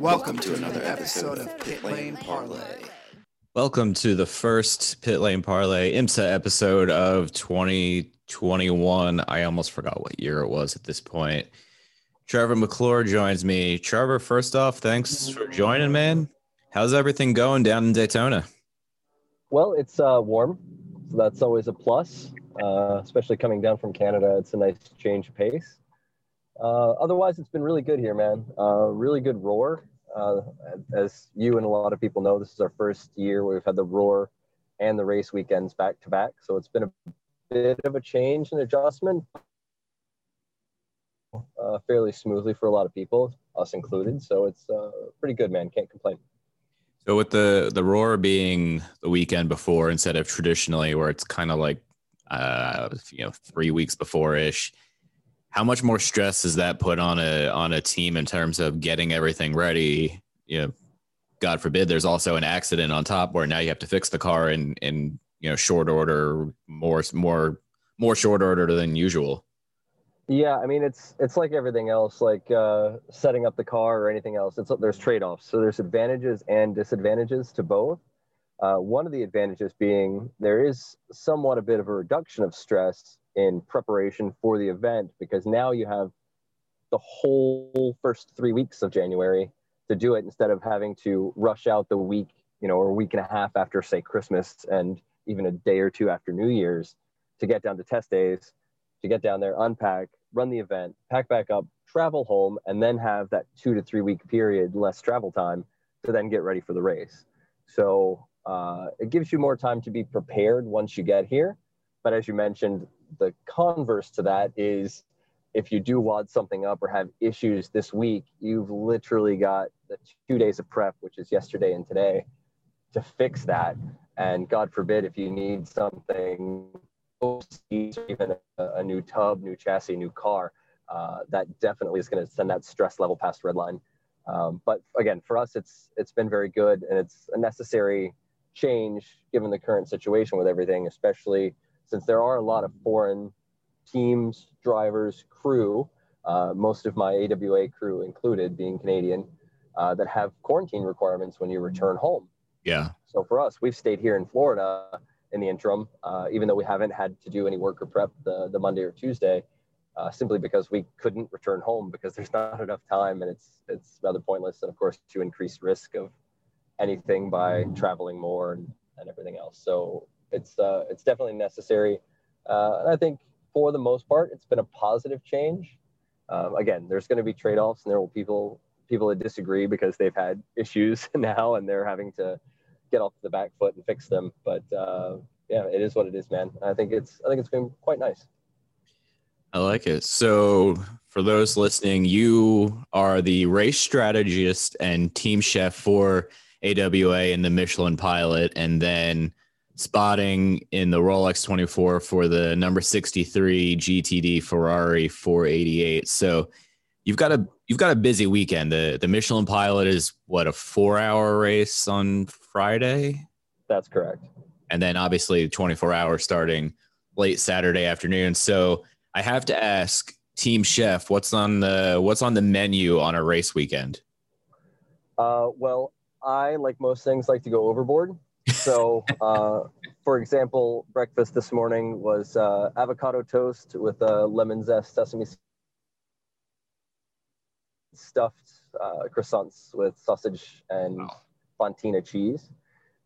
Welcome to another episode of Pit Lane Parlay. Welcome to the first Pit Lane Parlay IMSA episode of 2021. I almost forgot what year it was at this point. Trevor McClure joins me. Trevor, first off, thanks for joining, man. How's everything going down in Daytona? Well, it's uh, warm, so that's always a plus. Uh, especially coming down from Canada, it's a nice change of pace. Uh, otherwise, it's been really good here, man. Uh, really good roar. Uh, as you and a lot of people know, this is our first year where we've had the roar and the race weekends back to back. So it's been a bit of a change and adjustment, uh, fairly smoothly for a lot of people, us included. So it's uh, pretty good, man. Can't complain. So with the the roar being the weekend before instead of traditionally where it's kind of like uh you know 3 weeks before ish how much more stress does that put on a on a team in terms of getting everything ready you know god forbid there's also an accident on top where now you have to fix the car in in you know short order more more more short order than usual Yeah, I mean it's it's like everything else, like uh, setting up the car or anything else. It's there's trade-offs. So there's advantages and disadvantages to both. Uh, one of the advantages being there is somewhat a bit of a reduction of stress in preparation for the event because now you have the whole first three weeks of January to do it instead of having to rush out the week, you know, or week and a half after say Christmas and even a day or two after New Year's to get down to test days, to get down there, unpack, run the event, pack back up, travel home, and then have that two to three week period less travel time to then get ready for the race. So uh, it gives you more time to be prepared once you get here. But as you mentioned, the converse to that is if you do wad something up or have issues this week, you've literally got the two days of prep, which is yesterday and today, to fix that. And God forbid if you need something, even a, a new tub, new chassis, new car, uh, that definitely is going to send that stress level past red line. Um, but again, for us, it's it's been very good, and it's a necessary change given the current situation with everything, especially since there are a lot of foreign teams, drivers, crew, uh, most of my AWA crew included, being Canadian, uh, that have quarantine requirements when you return home. yeah So for us, we've stayed here in Florida in the interim, uh, even though we haven't had to do any work or prep the, the Monday or Tuesday, uh, simply because we couldn't return home because there's not enough time and it's it's rather pointless. And of course, to increase risk of anything by traveling more and, and everything else. So it's uh, it's definitely necessary. Uh, and I think for the most part, it's been a positive change. Um, again, there's going to be trade-offs, and there will people people that disagree because they've had issues now and they're having to get off the back foot and fix them. But uh, yeah, it is what it is, man. I think it's I think it's been quite nice. I like it. So, for those listening, you are the race strategist and team chef for AWA and the Michelin Pilot, and then spotting in the Rolex 24 for the number 63 GTD Ferrari 488. So, you've got a you've got a busy weekend. The the Michelin Pilot is what a four hour race on Friday, That's correct. and then obviously 24 hours starting late Saturday afternoon. So I have to ask, Team Chef, what's on the what's on the menu on a race weekend? Uh, well, I, like most things, like to go overboard. So, uh, for example, breakfast this morning was uh, avocado toast with uh, lemon zest, sesame stuffed uh, croissants with sausage and Wow. fontina cheese.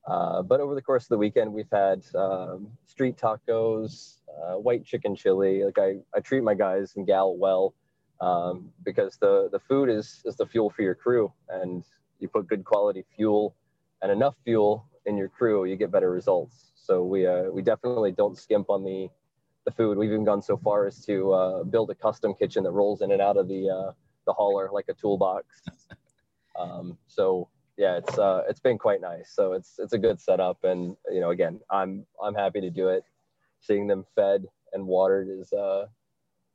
Uh, but over the course of the weekend, we've had um, street tacos, uh, white chicken chili. Like I, I treat my guys and gal well um, because the the food is is the fuel for your crew, and you put good quality fuel and enough fuel in your crew, you get better results. So we uh, we definitely don't skimp on the the food. We've even gone so far as to uh, build a custom kitchen that rolls in and out of the uh, the hauler like a toolbox. Um, so yeah, it's uh, it's been quite nice. So it's it's a good setup, and you know, again, I'm I'm happy to do it. Seeing them fed and watered is uh,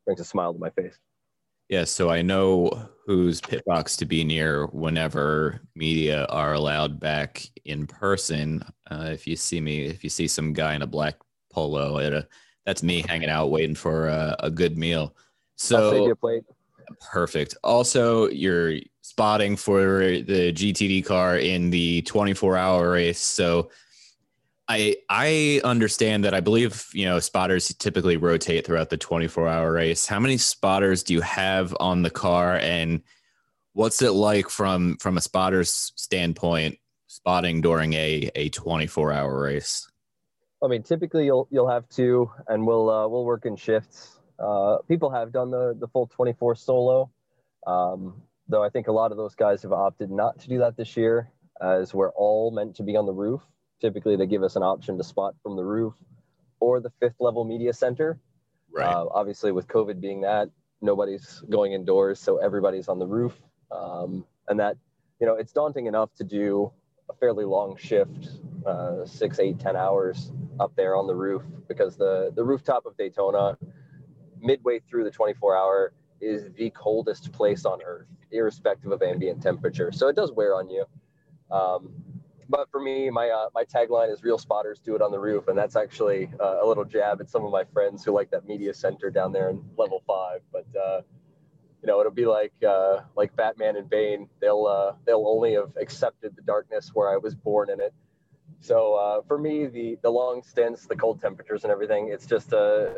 brings a smile to my face. Yeah, so I know whose pit box to be near whenever media are allowed back in person. Uh, if you see me, if you see some guy in a black polo, at a, that's me hanging out waiting for a, a good meal. I'll save you So perfect. Also, you're spotting for the GTD car in the 24 hour race. So I I understand that I believe you know spotters typically rotate throughout the 24 hour race. How many spotters do you have on the car, and what's it like from from a spotter's standpoint spotting during a a 24 hour race? I mean, typically you'll you'll have two, and we'll uh, we'll work in shifts. Uh, people have done the the full 24 solo, um, though I think a lot of those guys have opted not to do that this year, as we're all meant to be on the roof. Typically, they give us an option to spot from the roof or the fifth level media center. Uh, obviously, with COVID being that, nobody's going indoors, so everybody's on the roof, um, and that you know it's daunting enough to do a fairly long shift, uh, six, eight, ten hours up there on the roof because the the rooftop of Daytona, midway through the 24 hour, is the coldest place on Earth, irrespective of ambient temperature. So it does wear on you. Um, but for me, my uh, my tagline is "Real spotters do it on the roof," and that's actually uh, a little jab at some of my friends who like that media center down there in level five. But uh, you know, it'll be like uh, like Batman and Bane. They'll uh, they'll only have accepted the darkness where I was born in it. So uh, for me, the the long stints, the cold temperatures, and everything, it's just uh,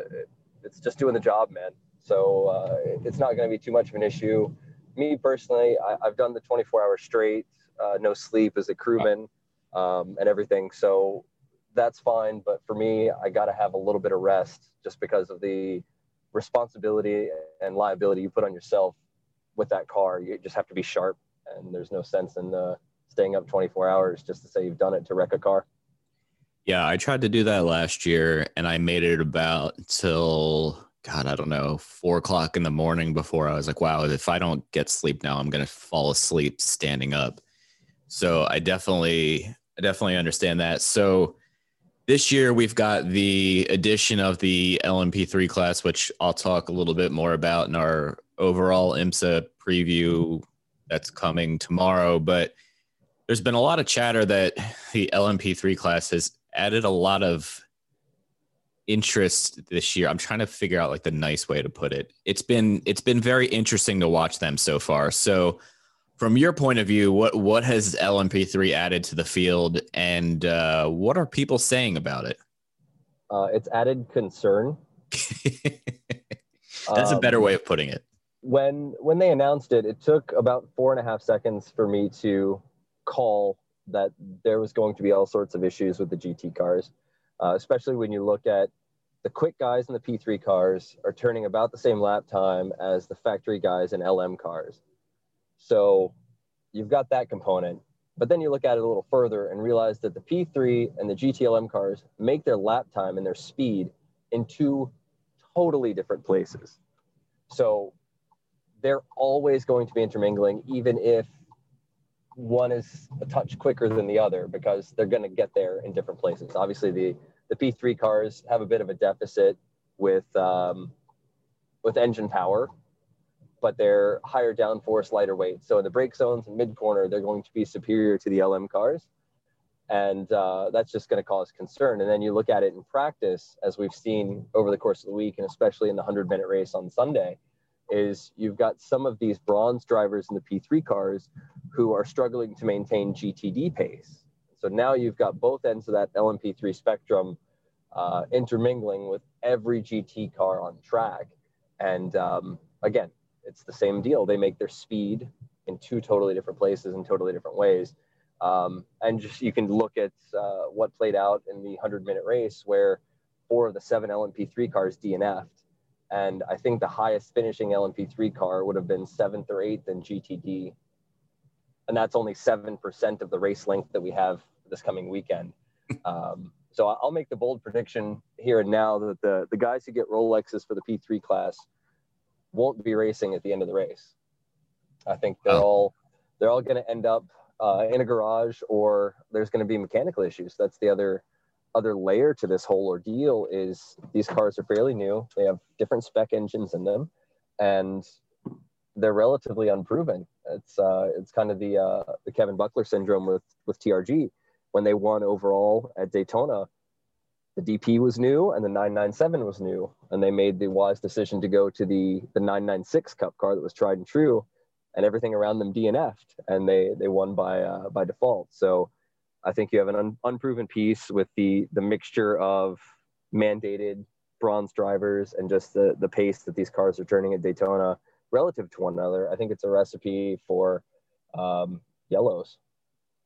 it's just doing the job, man. So it's not going to be too much of an issue. Me personally, I, I've done the 24 hours straight, no sleep as a crewman, um, and everything. So that's fine. But for me, I got to have a little bit of rest just because of the responsibility and liability you put on yourself with that car. You just have to be sharp, and there's no sense in uh, staying up 24 hours just to say you've done it to wreck a car. Yeah, I tried to do that last year and I made it about till God, I don't know, four o'clock in the morning before I was like, wow, if I don't get sleep now, I'm gonna fall asleep standing up. So I definitely I definitely understand that. So this year we've got the addition of the LMP3 class, which I'll talk a little bit more about in our overall IMSA preview that's coming tomorrow. But there's been a lot of chatter that the LMP3 class has added a lot of interest this year. I'm trying to figure out like the nice way to put it. It's been it's been very interesting to watch them so far. So from your point of view, what what has LMP3 added to the field and uh, what are people saying about it? Uh, it's added concern. That's a better Um, way of putting it. when when they announced it, it took about four and a half seconds for me to call that there was going to be all sorts of issues with the GT cars, uh, especially when you look at the quick guys in the P3 cars are turning about the same lap time as the factory guys in LM cars. So you've got that component. But then you look at it a little further and realize that the P3 and the GTLM cars make their lap time and their speed in two totally different places. So they're always going to be intermingling, even if one is a touch quicker than the other, because they're going to get there in different places. Obviously, the the P3 cars have a bit of a deficit with um, with engine power, but they're higher downforce, lighter weight. So in the brake zones and mid corner, they're going to be superior to the LM cars, and uh, that's just going to cause concern. And then you look at it in practice, as we've seen over the course of the week, and especially in the 100 minute race on Sunday is you've got some of these bronze drivers in the P3 cars who are struggling to maintain GTD pace. So now you've got both ends of that LMP3 spectrum uh, intermingling with every GT car on track. And um, again, it's the same deal. They make their speed in two totally different places in totally different ways. Um, and just you can look at uh, what played out in the 100 minute race where four of the seven LMP3 cars DNF'd. And I think the highest finishing LMP3 car would have been seventh or eighth in GTD. And that's only 7% of the race length that we have this coming weekend. Um, so I'll make the bold prediction here and now that the, the guys who get Rolexes for the P3 class won't be racing at the end of the race. I think they're oh. all they're all going to end up uh, in a garage or there's going to be mechanical issues. That's the other other layer to this whole ordeal is these cars are fairly new. They have different spec engines in them, and they're relatively unproven. It's uh, it's kind of the uh, the Kevin Buckler syndrome with with TRG when they won overall at Daytona. The DP was new and the 997 was new, and they made the wise decision to go to the the 996 Cup car that was tried and true, and everything around them DNF'd, and they they won by uh, by default. So I think you have an un- unproven piece with the the mixture of mandated bronze drivers and just the the pace that these cars are turning at Daytona relative to one another. I think it's a recipe for um, yellows.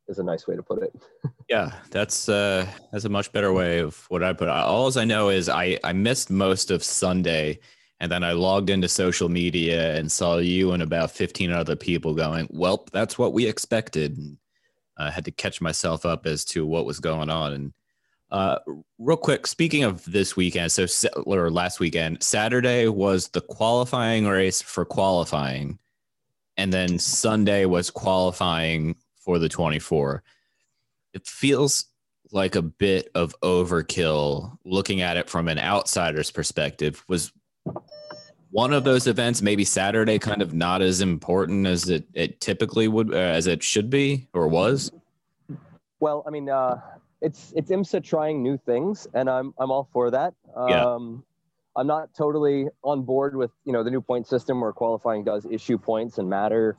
Is a nice way to put it. yeah, that's uh, that's a much better way of what I put. All as I know is I I missed most of Sunday, and then I logged into social media and saw you and about fifteen other people going. Well, that's what we expected. I had to catch myself up as to what was going on. And uh, real quick, speaking of this weekend, so or last weekend, Saturday was the qualifying race for qualifying, and then Sunday was qualifying for the 24. It feels like a bit of overkill looking at it from an outsider's perspective. Was one of those events, maybe Saturday, kind of not as important as it, it typically would, uh, as it should be or was? Well, I mean, uh, it's it's IMSA trying new things, and I'm I'm all for that. Um, yeah. I'm not totally on board with you know the new point system where qualifying does issue points and matter.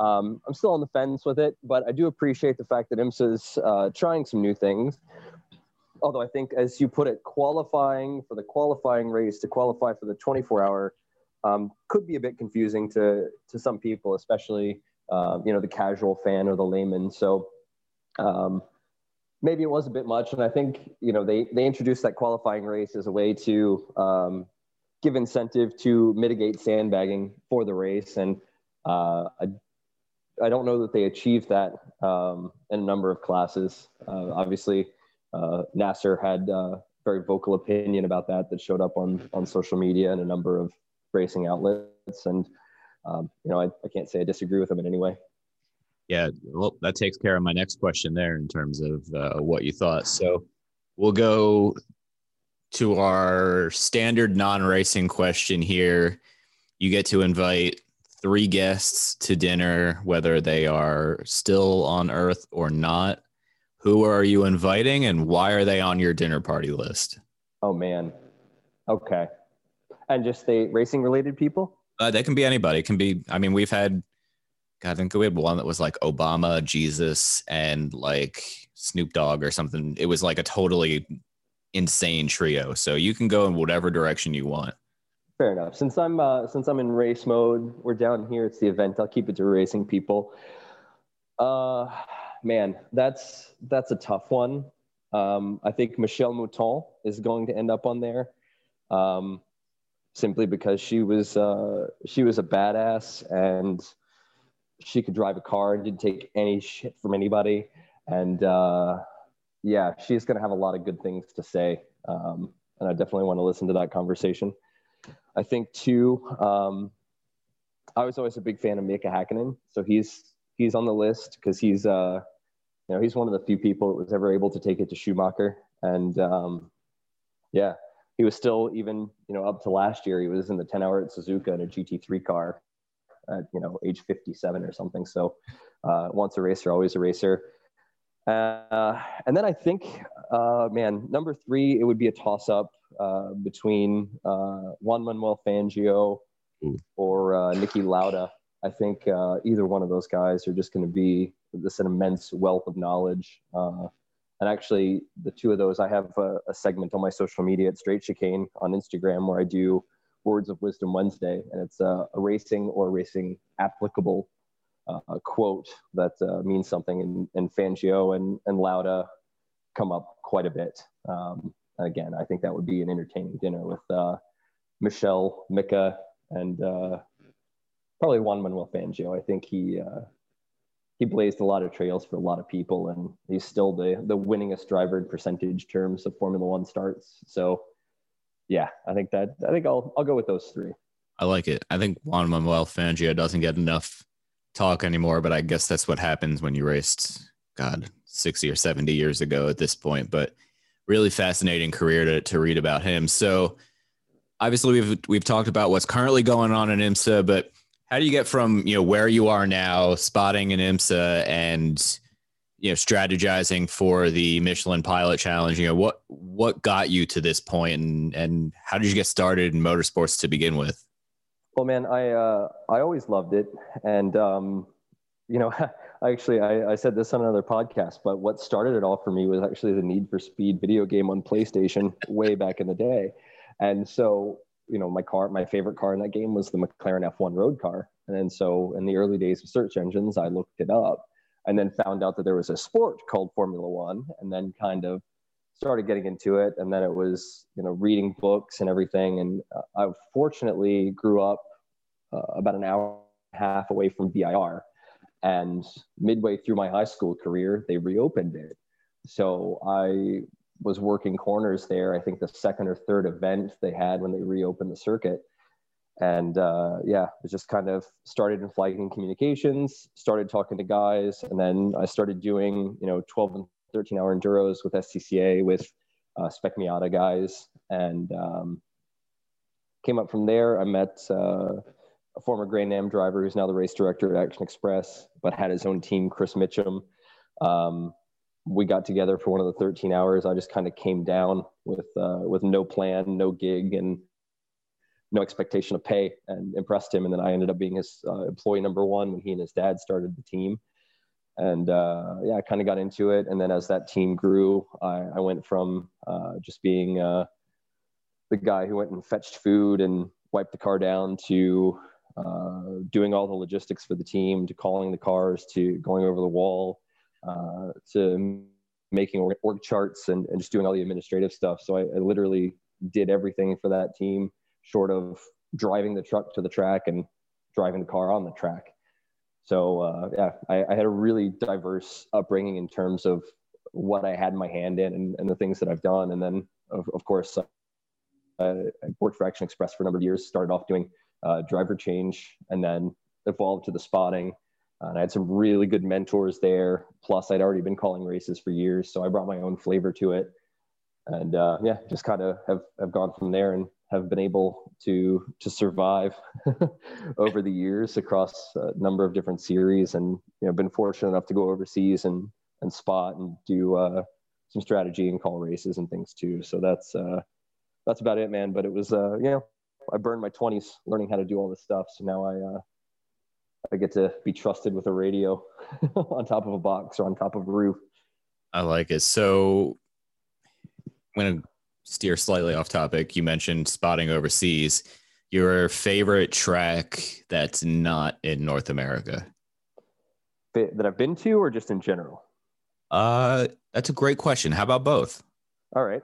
Um, I'm still on the fence with it, but I do appreciate the fact that IMSA is uh, trying some new things. Although I think, as you put it, qualifying for the qualifying race to qualify for the 24 hour um, could be a bit confusing to to some people, especially uh, you know the casual fan or the layman. So um, maybe it was a bit much, and I think you know they they introduced that qualifying race as a way to um, give incentive to mitigate sandbagging for the race, and uh, I I don't know that they achieved that um, in a number of classes. Uh, obviously, uh, Nasser had a uh, very vocal opinion about that that showed up on on social media and a number of racing outlets. And, um, you know, I, I can't say I disagree with him in any way. Yeah, well, that takes care of my next question there in terms of uh, what you thought. So we'll go to our standard non racing question here. You get to invite three guests to dinner, whether they are still on Earth or not. Who are you inviting and why are they on your dinner party list? Oh, man. Okay and just the racing related people? Uh, they can be anybody. It can be. I mean, we've had. God, I think we had one that was like Obama, Jesus, and like Snoop Dogg or something. It was like a totally insane trio. So you can go in whatever direction you want. Fair enough. Since I'm uh, since I'm in race mode, we're down here. It's the event. I'll keep it to racing people. Uh, man, that's that's a tough one. Um, I think Michelle Mouton is going to end up on there. Um, simply because she was uh, she was a badass and she could drive a car and didn't take any shit from anybody. And uh, yeah, she's going to have a lot of good things to say. Um, and I definitely want to listen to that conversation. I think too, um, I was always a big fan of Mika Hakkinen. So he's, he's on the list because he's, uh, you know, he's one of the few people that was ever able to take it to Schumacher. And um, yeah, he was still even you know up to last year he was in the 10 hour at Suzuka in a GT3 car at you know age 57 or something. So uh, once a racer, always a racer. Uh, and then I think, uh, man, number three, it would be a toss up uh, between uh, Juan Manuel Fangio mm. or uh, Niki Lauda. I think uh, either one of those guys are just going to be this an immense wealth of knowledge and actually, the two of those, I have a, a, segment on my social media at Straight Chicane on Instagram where I do Words of Wisdom Wednesday, and it's a, a racing or racing applicable uh, quote that uh, means something, and, and Fangio and, and Lauda come up quite a bit. Um, again, I think that would be an entertaining dinner with uh, Michelle, Mika, and uh, probably Juan Manuel Fangio. I think he uh, he blazed a lot of trails for a lot of people, and he's still the the winningest driver in percentage terms of Formula One starts. So, yeah, I think that I think I'll I'll go with those three. I like it. I think Juan Manuel Fangio doesn't get enough talk anymore, but I guess that's what happens when you raced, God, 60 or 70 years ago at this point. But really fascinating career to, to read about him. So obviously we've we've talked about what's currently going on in IMSA, but how do you get from you know where you are now, spotting in IMSA and you know strategizing for the Michelin Pilot Challenge? You know what what got you to this point, and and how did you get started in motorsports to begin with? Well, man, I uh, I always loved it, and um, you know, actually, I, I said this on another podcast, but what started it all for me was actually the Need for Speed video game on PlayStation way back in the day. And so, you know, my car, my favorite car in that game was the McLaren F1 road car. And then so, in the early days of search engines, I looked it up and then found out that there was a sport called Formula One, and then kind of started getting into it. And then it was, you know, reading books and everything. And uh, I fortunately grew up uh, about an hour and a half away from VIR. And midway through my high school career, they reopened it. So I was working corners there. I think the second or third event they had when they reopened the circuit. And uh, yeah, it just kind of started in flagging communications, started talking to guys, and then I started doing, you know, 12 and 13 hour enduros with SCCA with uh, Spec Miata guys. And um, came up from there. I met uh, a former Grand Am driver who's now the race director at Action Express, but had his own team, Chris Mitchum. Um, we got together for one of the 13 hours. I just kind of came down with uh, with no plan, no gig, and no expectation of pay, and impressed him. And then I ended up being his uh, employee number one when he and his dad started the team. And uh, yeah, I kind of got into it. And then as that team grew, I, I went from uh, just being uh, the guy who went and fetched food and wiped the car down to uh, doing all the logistics for the team, to calling the cars, to going over the wall, uh, to making org, charts and, and, just doing all the administrative stuff. So I, I, literally did everything for that team, short of driving the truck to the track and driving the car on the track. So uh, yeah, I, I, had a really diverse upbringing in terms of what I had my hand in and, and the things that I've done. And then of, of course, I worked for Action Express for a number of years. Started off doing uh, driver change, and then evolved to the spotting. Uh, and I had some really good mentors there. Plus, I'd already been calling races for years, so I brought my own flavor to it. And uh, yeah, just kind of have, have gone from there and have been able to to survive over the years across a number of different series, and you know, been fortunate enough to go overseas and and spot and do uh, some strategy and call races and things too. So that's uh, that's about it, man. But it was uh, you know I burned my 20s learning how to do all this stuff. So now I uh, I get to be trusted with a radio on top of a box or on top of a roof. I like it. So I'm going to steer slightly off topic. You mentioned spotting overseas. Your favorite track that's not in North America? That I've been to or just in general? Uh, that's a great question. How about both? All right.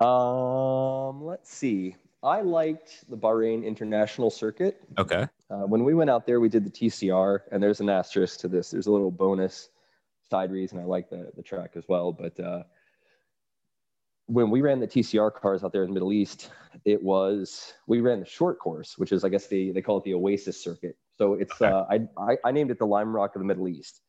Um, let's see. I liked the Bahrain International Circuit. Okay. Uh, when we went out there, we did the TCR, and there's an asterisk to this. There's a little bonus side reason I like the, the track as well. But uh, when we ran the TCR cars out there in the Middle East, it was we ran the short course, which is I guess they they call it the Oasis Circuit. So it's okay. uh, I, I I named it the Lime Rock of the Middle East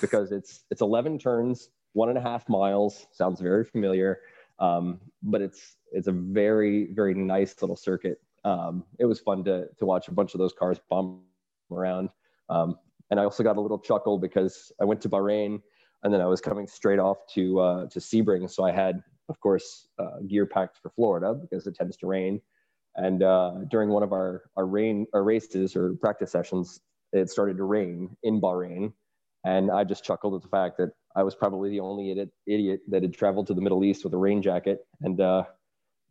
because it's it's 11 turns, one and a half miles. Sounds very familiar. Um, but it's it's a very very nice little circuit. Um, it was fun to to watch a bunch of those cars bomb around. Um, and I also got a little chuckle because I went to Bahrain and then I was coming straight off to uh, to Sebring, so I had of course uh, gear packed for Florida because it tends to rain. And uh, during one of our our rain our races or practice sessions, it started to rain in Bahrain, and I just chuckled at the fact that I was probably the only idiot, idiot that had traveled to the Middle East with a rain jacket, and uh,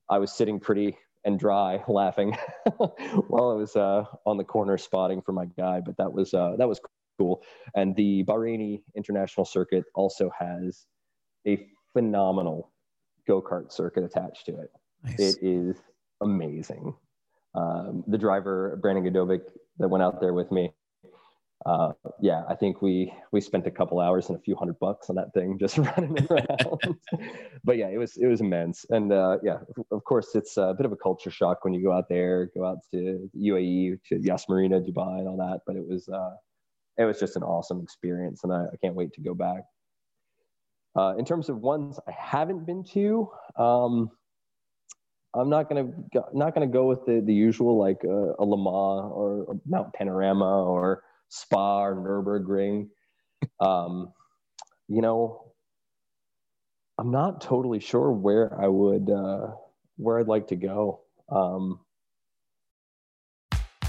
I was sitting pretty and dry, laughing while I was uh, on the corner spotting for my guy. But that was uh, that was cool. And the Bahraini International Circuit also has a phenomenal go kart circuit attached to it. Nice. It is amazing. Um, the driver Brandon Gdovic that went out there with me. Uh, yeah, I think we we spent a couple hours and a few hundred bucks on that thing just running around. but yeah, it was it was immense, and uh, yeah, of course it's a bit of a culture shock when you go out there, go out to UAE, to Yas Marina, Dubai, and all that. But it was uh, it was just an awesome experience, and I, I can't wait to go back. Uh, in terms of ones I haven't been to, um, I'm not gonna go, not gonna go with the the usual like uh, a Lama or, or Mount Panorama or Spa or Nurburgring. Um, you know, I'm not totally sure where I would uh, where I'd like to go. Um,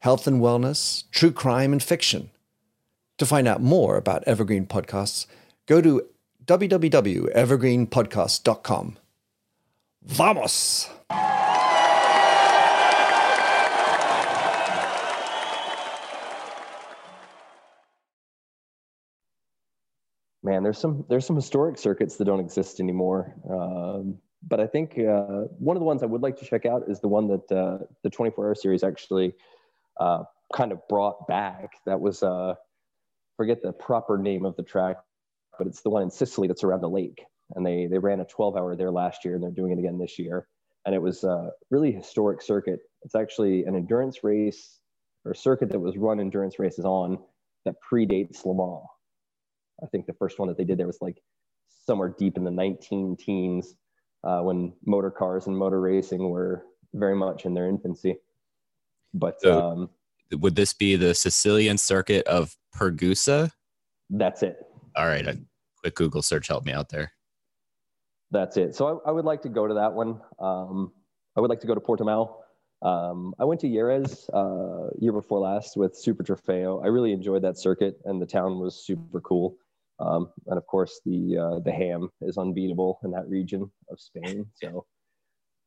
health and wellness, true crime, and fiction. To find out more about Evergreen Podcasts, go to www.evergreenpodcast.com. Vamos! man, there's some there's some historic circuits that don't exist anymore. Um, but I think uh, one of the ones I would like to check out is the one that uh, the 24 Hour Series actually uh, kind of brought back. That was uh, forget the proper name of the track, but it's the one in Sicily that's around the lake. And they they ran a 12 hour there last year, and they're doing it again this year. And it was a really historic circuit. It's actually an endurance race or circuit that was run endurance races on that predates Le Mans. I think the first one that they did there was like somewhere deep in the 19 teens uh, when motor cars and motor racing were very much in their infancy. But So- um, Would this be the Sicilian circuit of Pergusa? that's it. All right, a quick Google search helped me out there. That's it. So I, I would like to go to that one. Um, I would like to go to Portimao. Um, I went to Jerez uh, year before last with Super Trofeo. I really enjoyed that circuit, and the town was super cool. Um, and of course, the uh, the ham is unbeatable in that region of Spain. So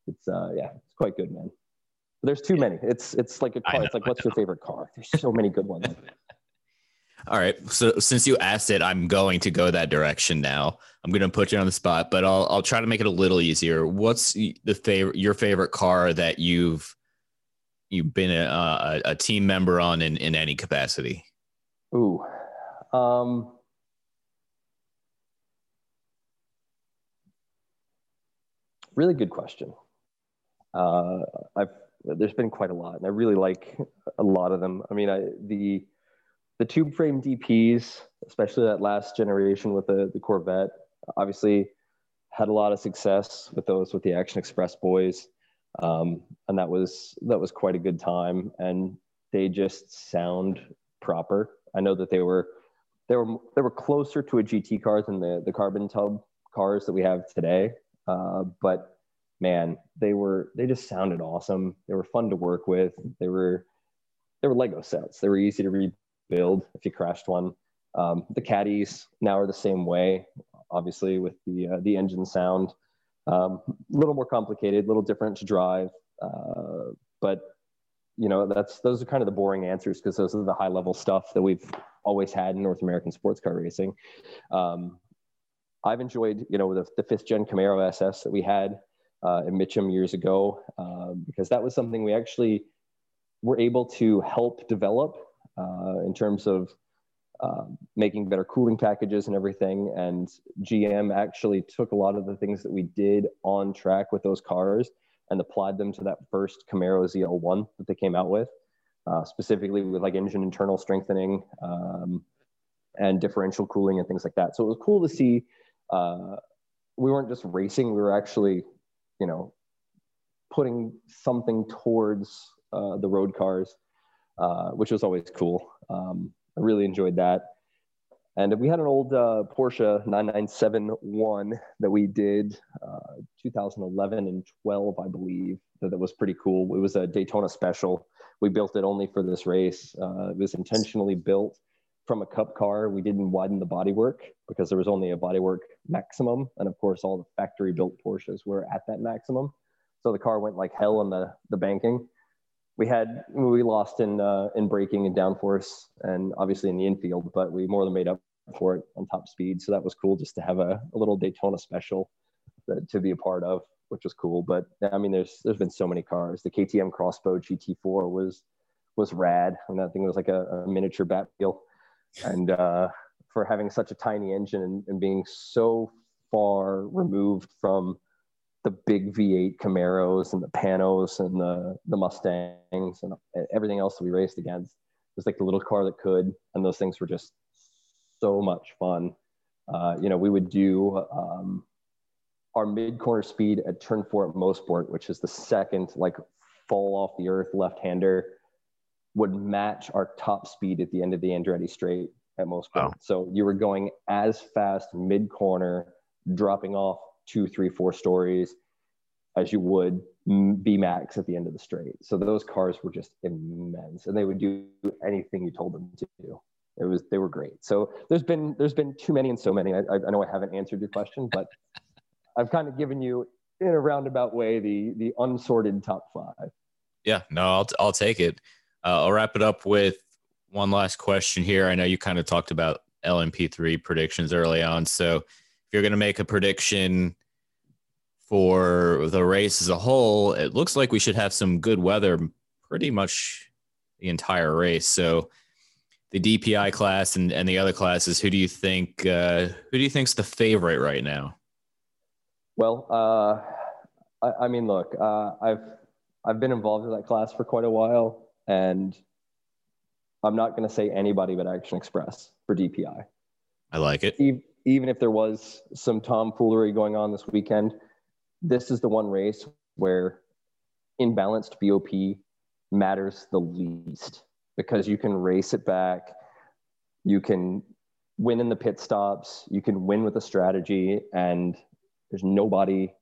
it's uh, yeah, it's quite good, man. There's too many. It's it's like a car. know, it's like, I what's your favorite car? There's so many good ones. All right. So since you asked it, I'm going to go that direction now. I'm going to put you on the spot, but I'll I'll try to make it a little easier. What's the favorite your favorite car that you've you've been a, a, a team member on in, in any capacity? Ooh. Um, really good question. Uh, I've there's been quite a lot, and I really like a lot of them. I mean, I, the the tube frame DPs, especially that last generation with the, the Corvette, obviously had a lot of success with those with the Action Express boys. Um, and that was that was quite a good time. And they just sound proper. I know that they were they were they were closer to a GT car than the the carbon tub cars that we have today. Uh, but man, they were they just sounded awesome. They were fun to work with. They were they were Lego sets. They were easy to rebuild if you crashed one. Um, the caddies now are the same way, obviously with the uh, the engine sound. A um, little more complicated, a little different to drive, uh, but you know that's those are kind of the boring answers because those are the high level stuff that we've always had in North American sports car racing. Um, I've enjoyed you know the, the fifth gen Camaro SS that we had uh, in Mitchum years ago uh, because that was something we actually were able to help develop uh, in terms of uh, making better cooling packages and everything. And GM actually took a lot of the things that we did on track with those cars and applied them to that first Camaro ZL1 that they came out with, uh, specifically with like engine internal strengthening um, and differential cooling and things like that. So it was cool to see. Uh, we weren't just racing; we were actually, you know, putting something towards uh, the road cars, uh, which was always cool. Um, I really enjoyed that. And we had an old uh, Porsche 9971 that we did uh, 2011 and 12, I believe, that, that, was pretty cool. It was a Daytona special. We built it only for this race. Uh, it was intentionally built from a cup car. We didn't widen the bodywork because there was only a bodywork maximum. And of course, all the factory built Porsches were at that maximum. So the car went like hell in the, the banking we had we lost in uh, in braking and downforce and obviously in the infield, but we more than made up for it on top speed. So that was cool just to have a, a little Daytona special that, to be a part of, which was cool. But I mean, there's there's been so many cars. The KTM X-Bow GT4 was was rad. Mean, that thing was like a, a miniature Batmobile, and uh, for having such a tiny engine and, and being so far removed from the big V8 Camaros and the Panos and the the Mustangs and everything else that we raced against. It was like the little car that could, and those things were just so much fun. Uh, you know, we would do um, our mid corner speed at turn four at Mosport, which is the second like fall off the earth left hander, would match our top speed at the end of the Andretti straight at Mosport. Wow. So you were going as fast mid corner, dropping off two, three, four stories as you would V max at the end of the straight. So those cars were just immense, and they would do anything you told them to do. It was they were great. So there's been there's been too many and so many. I, I know I haven't answered your question, but I've kind of given you in a roundabout way the the unsorted top five. Yeah, no, I'll I'll take it. Uh, I'll wrap it up with one last question here. I know you kind of talked about LMP3 predictions early on, so if you're going to make a prediction for the race as a whole, it looks like we should have some good weather pretty much the entire race. So the DPI class and, and the other classes, who do you think uh, who do you think's the favorite right now? Well, uh, I, I, mean, look, uh, I've I've been involved in that class for quite a while, and I'm not going to say anybody but Action Express for DPI. I. Like it. Even if there was some tomfoolery going on this weekend, this is the one race where imbalanced BOP matters the least because you can race it back, you can win in the pit stops, you can win with a strategy, and there's nobody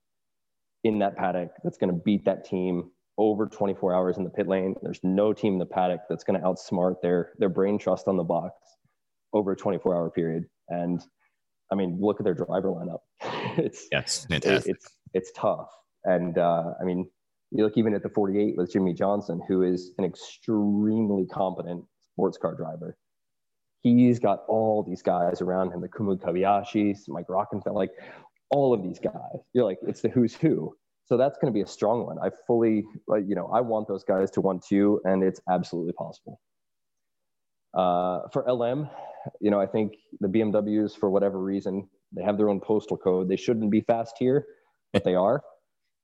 in that paddock that's going to beat that team over 24 hours in the pit lane. There's no team in the paddock that's going to outsmart their their brain trust on the box over a 24 hour period. And I mean, look at their driver lineup. it's yes, fantastic. It's it's tough, and uh, I mean, you look even at the 48 with Jimmie Johnson, who is an extremely competent sports car driver. He's got all these guys around him, the Kamui Kobayashis, Mike Rockenfeller, like all of these guys. You're like, it's the who's who. So that's going to be a strong one. I fully, you know, I want those guys to want two, and it's absolutely possible. Uh, for LM, you know, I think the BMWs, for whatever reason, they have their own postal code. They shouldn't be fast here, but they are.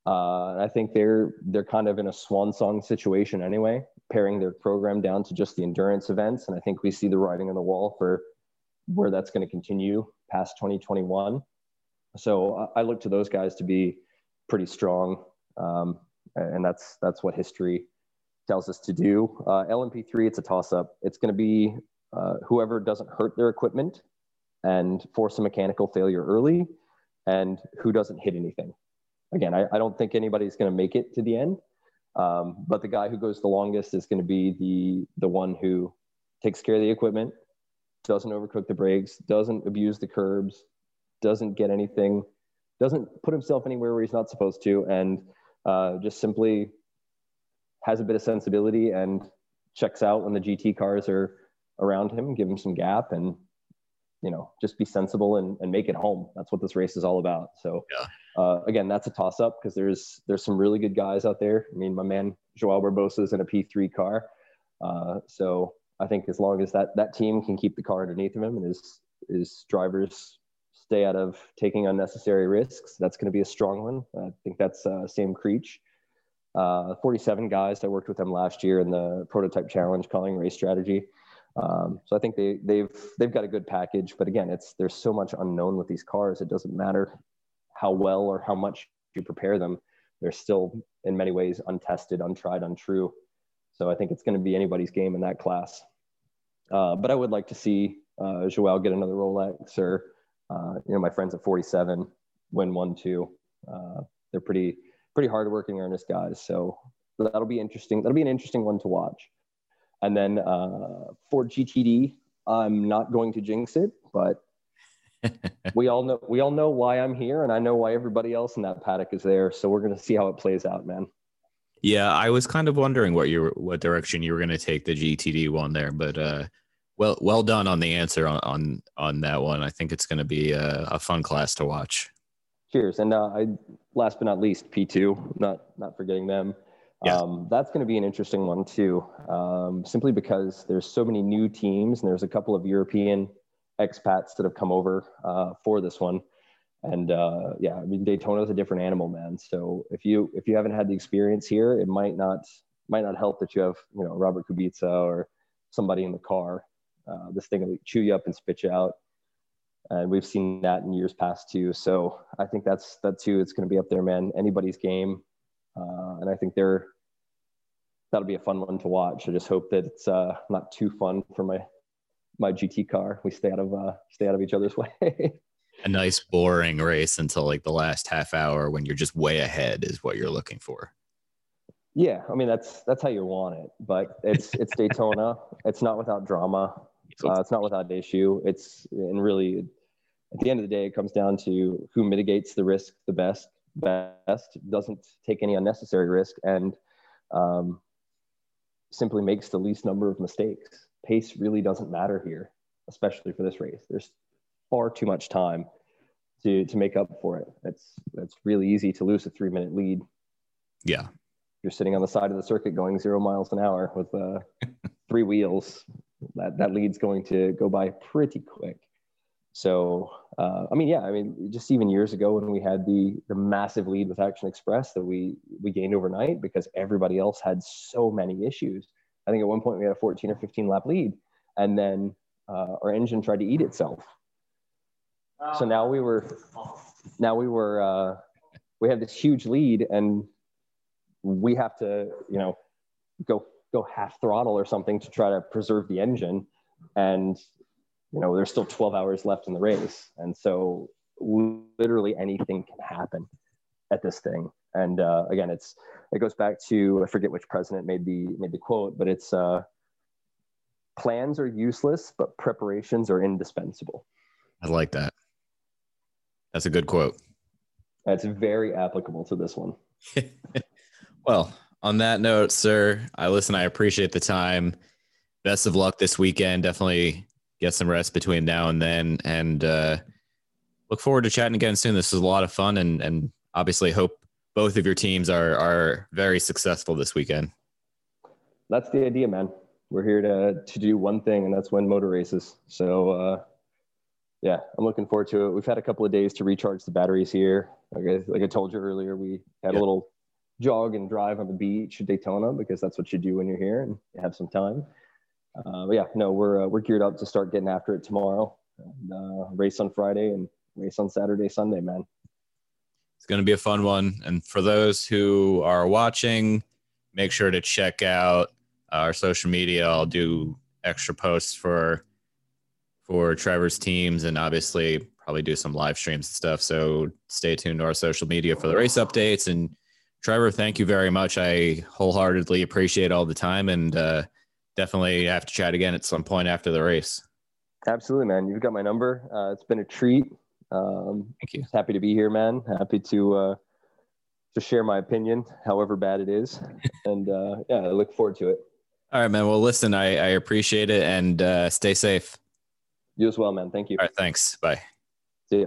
Uh, I think they're they're kind of in a swan song situation anyway, paring their program down to just the endurance events, and I think we see the writing on the wall for where that's going to continue past 2021. So I look to those guys to be pretty strong, um, and that's that's what history tells us to do. Uh, LMP3, it's a toss up. It's going to be uh, whoever doesn't hurt their equipment and force a mechanical failure early, and who doesn't hit anything again, I, I don't think anybody's going to make it to the end. Um, but the guy who goes the longest is going to be the the one who takes care of the equipment, doesn't overcook the brakes, doesn't abuse the curbs, doesn't get anything, doesn't put himself anywhere where he's not supposed to, and uh, just simply has a bit of sensibility and checks out when the GT cars are around him, give him some gap, and you know just be sensible and, and make it home. That's what this race is all about. So. Yeah uh, again, that's a toss up because there's there's some really good guys out there. I mean, my man Joao Barbosa is in a P3 car, uh, so I think as long as that that team can keep the car underneath of him and his his drivers stay out of taking unnecessary risks, that's going to be a strong one. I think that's uh, Sean Creech. Uh, 47 guys. I worked with them last year in the prototype challenge calling race strategy. Um, so I think they they've they've got a good package. But again, it's there's so much unknown with these cars. It doesn't matter how well or how much you prepare them, they're still in many ways untested, untried, untrue. So I think it's going to be anybody's game in that class. Uh, but I would like to see uh, Joel get another Rolex or, uh, you know, my friends at 47 win one, too. Uh, they're pretty, pretty hardworking, earnest guys. So that'll be interesting. That'll be an interesting one to watch. And then uh, for GTD, I'm not going to jinx it, but we all know we all know why I'm here, and I know why everybody else in that paddock is there. So we're gonna see how it plays out, man. Yeah, I was kind of wondering what you what direction you were going to take the GTD one there, but uh, well, well done on the answer on on, on that one. I think it's going to be a, a, fun class to watch. Cheers, and uh, I last but not least, P two, not not forgetting them. Yeah. Um, that's going to be an interesting one too, um, simply because there's so many new teams and there's a couple of European expats that have come over uh, for this one. And uh, yeah, I mean Daytona is a different animal, man. So if you if you haven't had the experience here, it might not might not help that you have you know Robert Kubica or somebody in the car. Uh, this thing will chew you up and spit you out, and we've seen that in years past too. So I think that's that too. It's going to be up there, man. Anybody's game, uh, and I think they're that'll be a fun one to watch. I just hope that it's uh, not too fun for my my GT car. We stay out of uh, stay out of each other's way. a nice boring race until like the last half hour when you're just way ahead is what you're looking for. Yeah, I mean that's that's how you want it, but it's it's Daytona. it's not without drama. Uh, it's not without issue. It's and really, at the end of the day, it comes down to who mitigates the risk the best. Best doesn't take any unnecessary risk and um, simply makes the least number of mistakes pace really doesn't matter here, especially for this race. There's far too much time to to make up for it. It's it's really easy to lose a three minute lead. Yeah, you're sitting on the side of the circuit going zero miles an hour with uh, three wheels. That that lead's going to go by pretty quick. So uh, I mean, yeah, I mean, just even years ago when we had the the massive lead with Action Express that we we gained overnight because everybody else had so many issues. I think at one point we had a 14 or 15 lap lead, and then uh, our engine tried to eat itself. So now we were, now we were, uh, we have this huge lead, and we have to, you know, go go half throttle or something to try to preserve the engine, and you know there's still 12 hours left in the race, and so literally anything can happen at this thing. And uh, again, it's it goes back to I forget which president made the made the quote, but it's uh, plans are useless, but preparations are indispensable. I like that. That's a good quote. That's very applicable to this one. well, on that note, sir, I listen. I appreciate the time. Best of luck this weekend. Definitely get some rest between now and then, and uh, look forward to chatting again soon. This was a lot of fun, and and obviously hope both of your teams are are very successful this weekend. That's the idea, man. We're here to to do one thing, and that's win motor races. So, uh, yeah, I'm looking forward to it. We've had a couple of days to recharge the batteries here. Like I, like I told you earlier, we had Yeah. a little jog and drive on the beach at Daytona because that's what you do when you're here and you have some time. Uh, but yeah, no, we're uh, we're geared up to start getting after it tomorrow. And, uh, race on Friday and race on Saturday, Sunday, man. It's going to be a fun one. And for those who are watching, make sure to check out our social media. I'll do extra posts for for Trevor's teams and obviously probably do some live streams and stuff. So stay tuned to our social media for the race updates. And Trevor, thank you very much. I wholeheartedly appreciate all the time and uh, definitely have to chat again at some point after the race. Absolutely, man. You've got my number. Uh, it's been a treat. Um, Thank you. happy to be here, man. Happy to uh, to share my opinion, however bad it is. and uh, yeah, I look forward to it. All right, man. Well, listen, I, I appreciate it and uh, stay safe. You as well, man. Thank you. All right. Thanks. Bye. See ya.